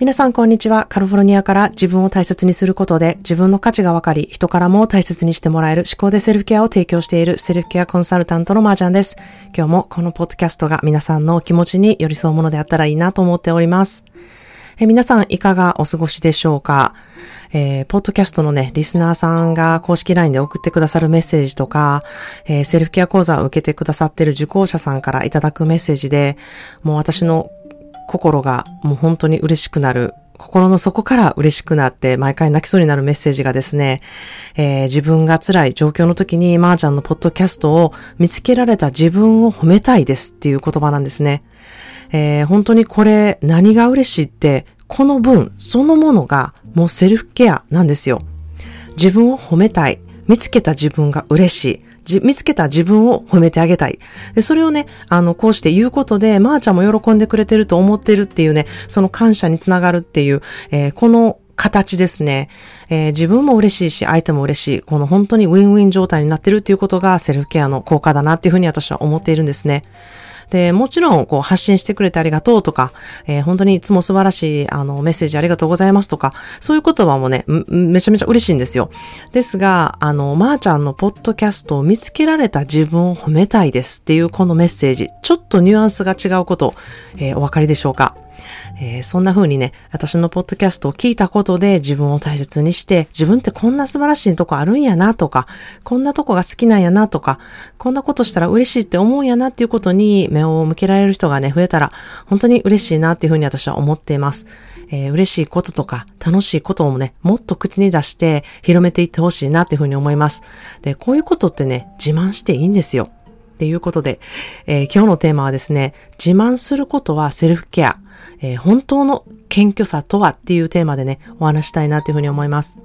皆さんこんにちは。カリフォルニアから自分を大切にすることで自分の価値が分かり、人からも大切にしてもらえる思考でセルフケアを提供しているセルフケアコンサルタントのマージャンです。今日もこのポッドキャストが皆さんの気持ちに寄り添うものであったらいいなと思っております。え皆さんいかがお過ごしでしょうか？えー、ポッドキャストのね、リスナーさんが公式 LINE で送ってくださるメッセージとか、えー、セルフケア講座を受けてくださっている受講者さんからいただくメッセージで、もう私の心がもう本当に嬉しくなる心の底から嬉しくなって毎回泣きそうになるメッセージがですね、えー、自分が辛い状況の時にマージャンのポッドキャストを見つけられた自分を褒めたいですっていう言葉なんですね。えー、本当にこれ何が嬉しいって、この文そのものがもうセルフケアなんですよ。自分を褒めたい。見つけた自分が嬉しい。見つけた自分を褒めてあげたい。で、それをね、あの、こうして言うことで、まーちゃんも喜んでくれてると思ってるっていうね、その感謝につながるっていう、えー、この形ですね、えー、自分も嬉しいし、相手も嬉しい。この本当にウィンウィン状態になってるっていうことがセルフケアの効果だなっていうふうに私は思っているんですね。で、もちろん、こう、発信してくれてありがとうとか、えー、本当にいつも素晴らしい、あの、メッセージありがとうございますとか、そういう言葉もね、めちゃめちゃ嬉しいんですよ。ですが、あの、まー、あ、ちゃんのポッドキャストを見つけられた自分を褒めたいですっていうこのメッセージ、ちょっとニュアンスが違うこと、えー、お分かりでしょうか？えー、そんな風にね、私のポッドキャストを聞いたことで自分を大切にして、自分ってこんな素晴らしいとこあるんやなとか、こんなとこが好きなんやなとか、こんなことしたら嬉しいって思うんやなっていうことに目を向けられる人がね、増えたら、本当に嬉しいなっていう風に私は思っています。えー、嬉しいこととか楽しいこともね、もっと口に出して広めていってほしいなっていう風に思います。で、こういうことってね、自慢していいんですよ。っていうことで、えー、今日のテーマはですね、自慢することはセルフケア。えー、本当の謙虚さとはっていうテーマでね、お話したいなというふうに思います。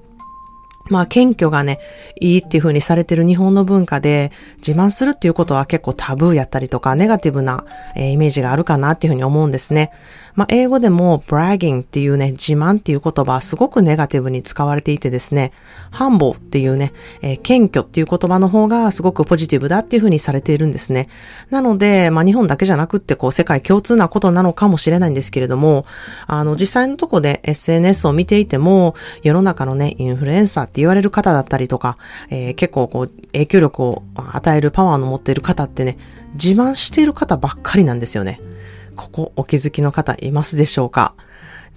まあ、謙虚がね、いいっていうふうにされてる日本の文化で、自慢するっていうことは結構タブーやったりとか、ネガティブな、えー、イメージがあるかなっていうふうに思うんですね。まあ、英語でも bragging っていうね、自慢っていう言葉すごくネガティブに使われていてですね、humble っていうね、えー、謙虚っていう言葉の方がすごくポジティブだっていう風にされているんですね。なので、まあ、日本だけじゃなくってこう世界共通なことなのかもしれないんですけれども、あの、実際のとこで SNS を見ていても、世の中のね、インフルエンサーって言われる方だったりとか、えー、結構こう、影響力を与えるパワーの持っている方ってね、自慢している方ばっかりなんですよね。ここお気づきの方いますでしょうか？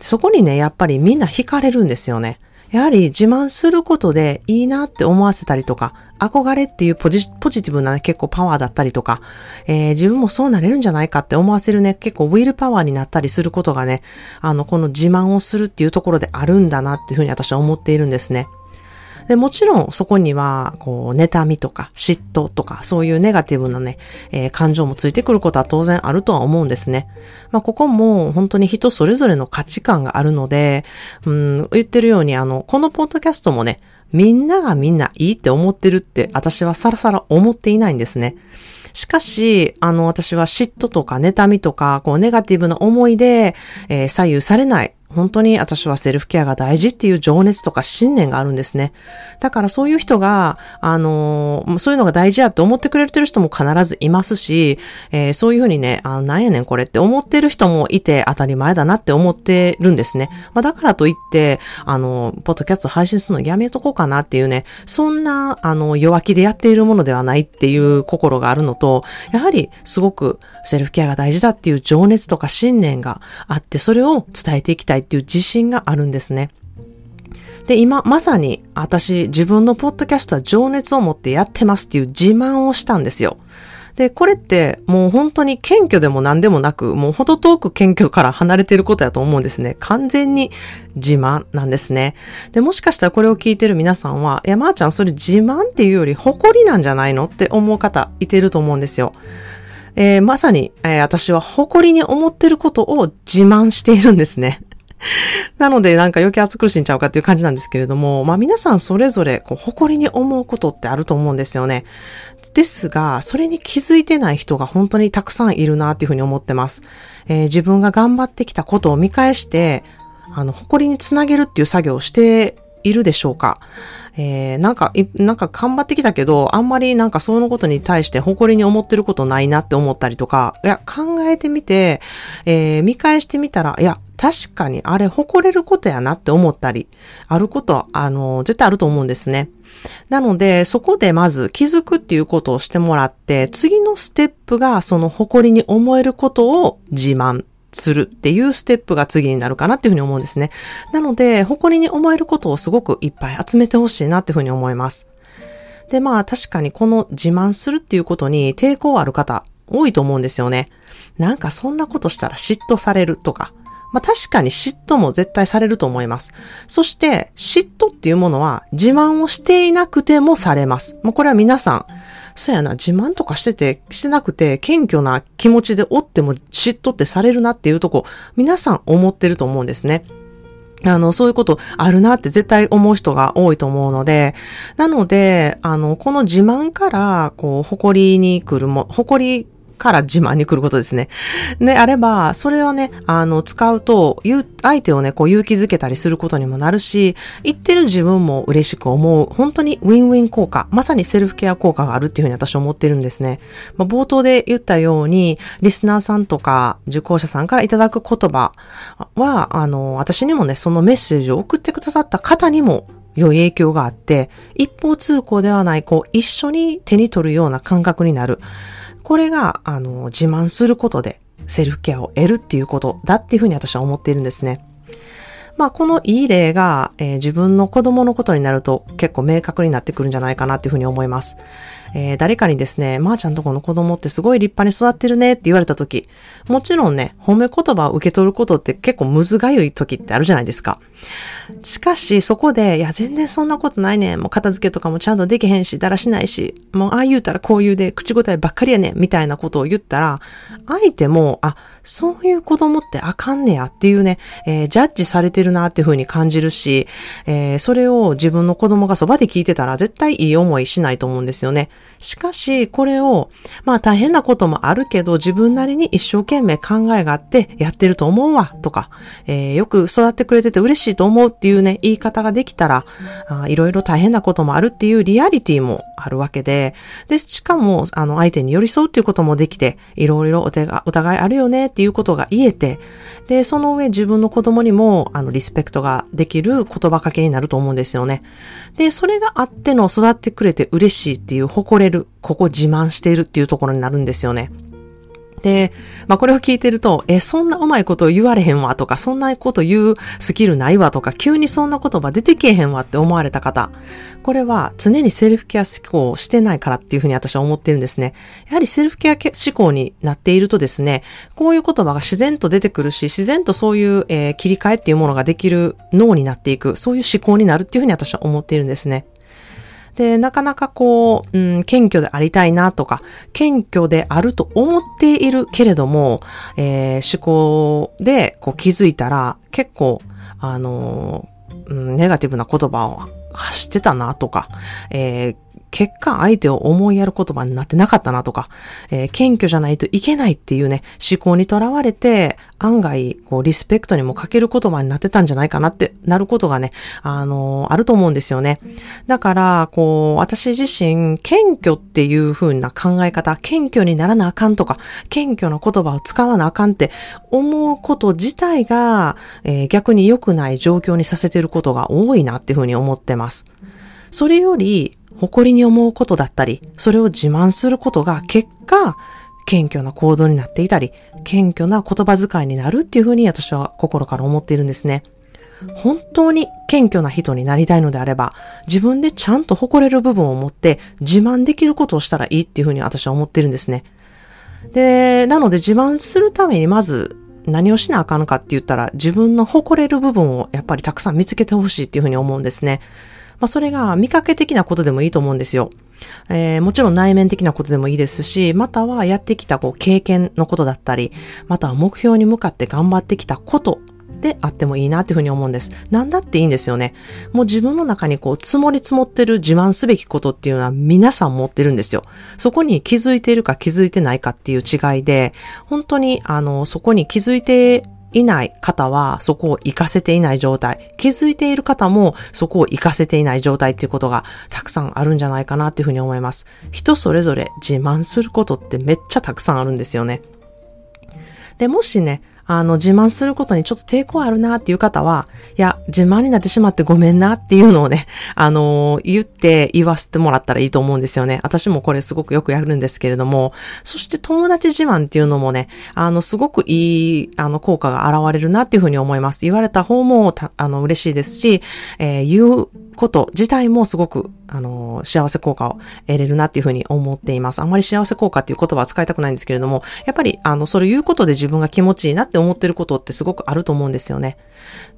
そこにね、やっぱりみんな惹かれるんですよね。やはり自慢することでいいなって思わせたりとか、憧れっていうポジポジティブな、ね、結構パワーだったりとか、えー、自分もそうなれるんじゃないかって思わせるね、結構ウィルパワーになったりすることがね、あの、この自慢をするっていうところであるんだなっていうふうに私は思っているんですね。で、もちろんそこには、こう、妬みとか嫉妬とか、そういうネガティブなね、えー、感情もついてくることは当然あるとは思うんですね。まあ、ここも本当に人それぞれの価値観があるので、うん、言ってるように、あの、このポッドキャストもね、みんながみんないいって思ってるって私はさらさら思っていないんですね。しかし、あの、私は嫉妬とか妬みとか、こう、ネガティブな思いで、えー、左右されない、本当に私はセルフケアが大事っていう情熱とか信念があるんですね。だからそういう人が、あの、そういうのが大事やって思ってくれてる人も必ずいますし、えー、そういうふうにね、あなんやねんこれって思ってる人もいて当たり前だなって思ってるんですね。まあ、だからといって、あの、ポッドキャスト配信するのやめとこうかなっていうね、そんな、あの、弱気でやっているものではないっていう心があるのと、やはりすごくセルフケアが大事だっていう情熱とか信念があって、それを伝えていきたいっていう自信があるんですね。で、今、まさに私、自分のポッドキャストは情熱を持ってやってますっていう自慢をしたんですよ。で、これってもう本当に謙虚でも何でもなく、もうほど遠く謙虚から離れていることやと思うんですね。完全に自慢なんですね。で、もしかしたらこれを聞いてる皆さんは、いや、まーちゃんそれ自慢っていうより誇りなんじゃないの？って思う方いてると思うんですよ。えー、まさに、えー、私は誇りに思ってることを自慢しているんですね。なのでなんか余計暑苦しいんちゃうかっていう感じなんですけれども、まあ皆さんそれぞれこう誇りに思うことってあると思うんですよね。ですが、それに気づいてない人が本当にたくさんいるなっていうふうに思ってます。えー、自分が頑張ってきたことを見返して、あの、誇りにつなげるっていう作業をしているでしょうかえー、なんか、なんか頑張ってきたけど、あんまりなんかそのことに対して誇りに思ってることないなって思ったりとか、いや、考えてみて、えー、見返してみたら、いや、確かにあれ誇れることやなって思ったり、あること、あの、絶対あると思うんですね。なので、そこでまず気づくっていうことをしてもらって、次のステップがその誇りに思えることを自慢するっていうステップが次になるかなっていうふうに思うんですね。なので、誇りに思えることをすごくいっぱい集めてほしいなっていうふうに思います。で、まあ確かにこの自慢するっていうことに抵抗ある方多いと思うんですよね。なんかそんなことしたら嫉妬されるとか。まあ確かに嫉妬も絶対されると思います。そして嫉妬っていうものは自慢をしていなくてもされます。もうこれは皆さん、そうやな、自慢とかしてて、してなくて、謙虚な気持ちでおっても嫉妬ってされるなっていうとこ、皆さん思ってると思うんですね。あの、そういうことあるなって絶対思う人が多いと思うので、なので、あの、この自慢から、こう、誇りに来るも、誇りから自慢に来ることですね。で、あれば、それをね、あの、使うと、相手をね、こう勇気づけたりすることにもなるし、言ってる自分も嬉しく思う、本当にウィンウィン効果、まさにセルフケア効果があるっていうふうに私は思ってるんですね。まあ、冒頭で言ったように、リスナーさんとか受講者さんからいただく言葉は、あの、私にもね、そのメッセージを送ってくださった方にも良い影響があって、一方通行ではない、こう、一緒に手に取るような感覚になる。これが、あの、自慢することでセルフケアを得るっていうことだっていうふうに私は思っているんですね。まあ、このいい例が、えー、自分の子供のことになると結構明確になってくるんじゃないかなっていうふうに思います。えー、誰かにですね、まー、あ、ちゃんとこの子供ってすごい立派に育ってるねって言われた時、もちろんね、褒め言葉を受け取ることって結構むずがゆい時ってあるじゃないですか。しかし、そこで、いや、全然そんなことないね。もう片付けとかもちゃんとできへんし、だらしないし、もうああ言うたらこう言うで、口答えばっかりやねみたいなことを言ったら、相手も、あ、そういう子供ってあかんねやっていうね、えー、ジャッジされてるなっていうふうに感じるし、えー、それを自分の子供がそばで聞いてたら絶対いい思いしないと思うんですよね。しかし、これを、まあ大変なこともあるけど、自分なりに一生懸命考えがあってやってると思うわ、とか、えー、よく育ってくれてて嬉しいと思うっていうね、言い方ができたら、いろいろ大変なこともあるっていうリアリティもあるわけで、で、しかも、あの、相手に寄り添うっていうこともできて、いろいろお互いあるよねっていうことが言えて、で、その上自分の子供にも、あの、リスペクトができる言葉かけになると思うんですよね。で、それがあっての育ってくれて嬉しいっていう誇れる、ここ自慢しているっていうところになるんですよね。で、まあこれを聞いてると、え、そんなうまいこと言われへんわとか、そんなこと言うスキルないわとか、急にそんな言葉出てけえへんわって思われた方、これは常にセルフケア思考をしてないからっていうふうに私は思ってるんですね。やはりセルフケア思考になっているとですね、こういう言葉が自然と出てくるし、自然とそういう、えー、切り替えっていうものができる脳になっていく、そういう思考になるっていうふうに私は思っているんですね。で、なかなかこう、うん、謙虚でありたいなとか、謙虚であると思っているけれども、えー、思考でこう気づいたら、結構、あのうん、ネガティブな言葉を発してたなとか、えー、結果相手を思いやる言葉になってなかったなとか、えー、謙虚じゃないといけないっていうね、思考にとらわれて、案外、こう、リスペクトにも欠ける言葉になってたんじゃないかなってなることがね、あのー、あると思うんですよね。だから、こう、私自身、謙虚っていう風な考え方、謙虚にならなあかんとか、謙虚な言葉を使わなあかんって思うこと自体が、えー、逆に良くない状況にさせてることが多いなっていう風に思ってます。それより、誇りに思うことだったり、それを自慢することが結果、謙虚な行動になっていたり、謙虚な言葉遣いになるっていうふうに私は心から思っているんですね。本当に謙虚な人になりたいのであれば、自分でちゃんと誇れる部分を持って自慢できることをしたらいいっていうふうに私は思ってるんですね。で、なので自慢するためにまず何をしなあかんかって言ったら自分の誇れる部分をやっぱりたくさん見つけてほしいっていうふうに思うんですね。まあ、それが見かけ的なことでもいいと思うんですよ。えー、もちろん内面的なことでもいいですし、またはやってきたこう経験のことだったり、または目標に向かって頑張ってきたことであってもいいなというふうに思うんです。なんだっていいんですよね。もう自分の中にこう積もり積もってる自慢すべきことっていうのは皆さん持ってるんですよ。そこに気づいているか気づいてないかっていう違いで、本当にあの、そこに気づいていない方はそこを活かせていない状態。気づいている方もそこを活かせていない状態っていうことがたくさんあるんじゃないかなっていうふうに思います。人それぞれ自慢することってめっちゃたくさんあるんですよね。で、もしね、あの、自慢することにちょっと抵抗あるなっていう方は、いや、自慢になってしまってごめんなっていうのをね、あの、言って言わせてもらったらいいと思うんですよね。私もこれすごくよくやるんですけれども、そして友達自慢っていうのもね、あの、すごくいい、あの、効果が現れるなっていうふうに思います。言われた方も、あの、嬉しいですし、えー、言うこと自体もすごく、あの、幸せ効果を得れるなっていうふうに思っています。あんまり幸せ効果っていう言葉は使いたくないんですけれども、やっぱり、あの、それ言うことで自分が気持ちいいなって思ってることってすごくあると思うんですよね。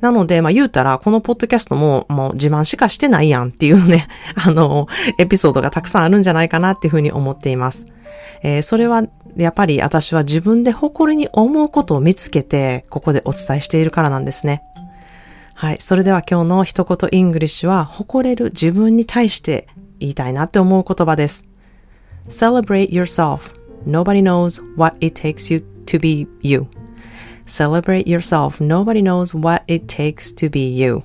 なので、まあ言うたら、このポッドキャストももう自慢しかしてないやんっていうね、あの、エピソードがたくさんあるんじゃないかなっていうふうに思っています。えー、それは、やっぱり私は自分で誇りに思うことを見つけて、ここでお伝えしているからなんですね。はい。それでは今日の一言イングリッシュは、誇れる自分に対して言いたいなって思う言葉です。Celebrate yourself.Nobody knows what it takes you to be you.Celebrate yourself.Nobody knows what it takes to be you.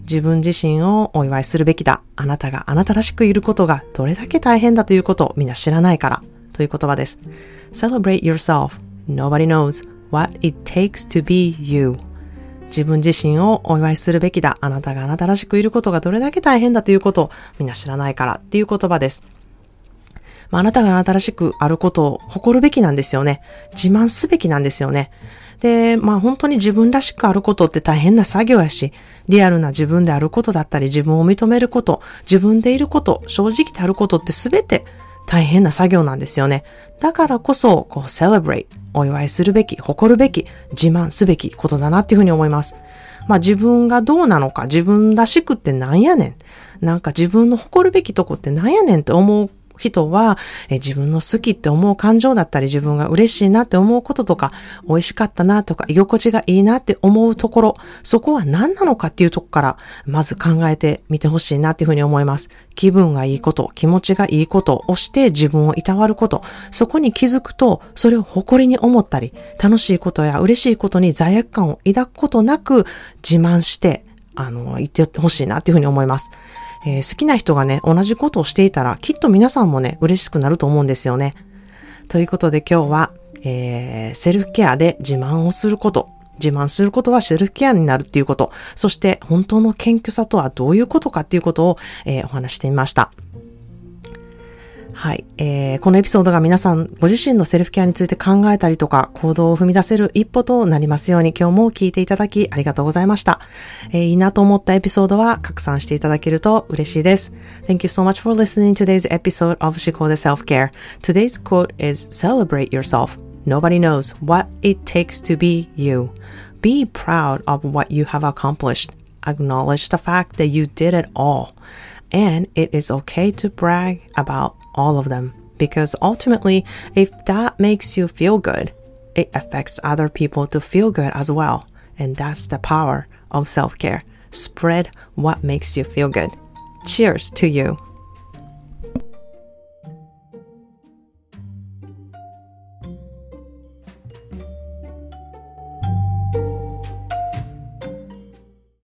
自分自身をお祝いするべきだ。あなたがあなたらしくいることがどれだけ大変だということをみんな知らないからという言葉です。Celebrate yourself.Nobody knows what it takes to be you. 自分自身をお祝いするべきだ。あなたがあなたらしくいることがどれだけ大変だということをみんな知らないからっていう言葉です。まあ、あなたがあなたらしくあることを誇るべきなんですよね。自慢すべきなんですよね。で、まあ本当に自分らしくあることって大変な作業やし、リアルな自分であることだったり、自分を認めること、自分でいること、正直であることってすべて大変な作業なんですよね。だからこそ、こう、celebrate、お祝いするべき、誇るべき、自慢すべきことだなっていうふうに思います。まあ自分がどうなのか、自分らしくってなんやねん。なんか自分の誇るべきとこってなんやねんって思う人は、え自分の好きって思う感情だったり、自分が嬉しいなって思うこととか、美味しかったなとか、居心地がいいなって思うところ、そこは何なのかっていうとこから、まず考えてみてほしいなっていうふうに思います。気分がいいこと、気持ちがいいことをして自分をいたわること、そこに気づくと、それを誇りに思ったり、楽しいことや嬉しいことに罪悪感を抱くことなく、自慢して、あの、言ってほしいなっていうふうに思います。えー、好きな人がね、同じことをしていたら、きっと皆さんもね、嬉しくなると思うんですよね。ということで今日は、えー、セルフケアで自慢をすること。自慢することはセルフケアになるっていうこと。そして本当の謙虚さとはどういうことかっていうことを、えー、お話してみました。はい、えー、このエピソードが皆さんご自身のセルフケアについて考えたりとか行動を踏み出せる一歩となりますように今日も聞いていただきありがとうございました。えー、いいなと思ったエピソードは拡散していただけると嬉しいです。Thank you so much for listening today's episode of 思考で Self-Care. Today's quote is Celebrate yourself. Nobody knows what it takes to be you. Be proud of what you have accomplished. Acknowledge the fact that you did it all. And it is okay to brag about all of them. Because ultimately, if that makes you feel good, it affects other people to feel good as well. And that's the power of self care. Spread what makes you feel good. Cheers to you.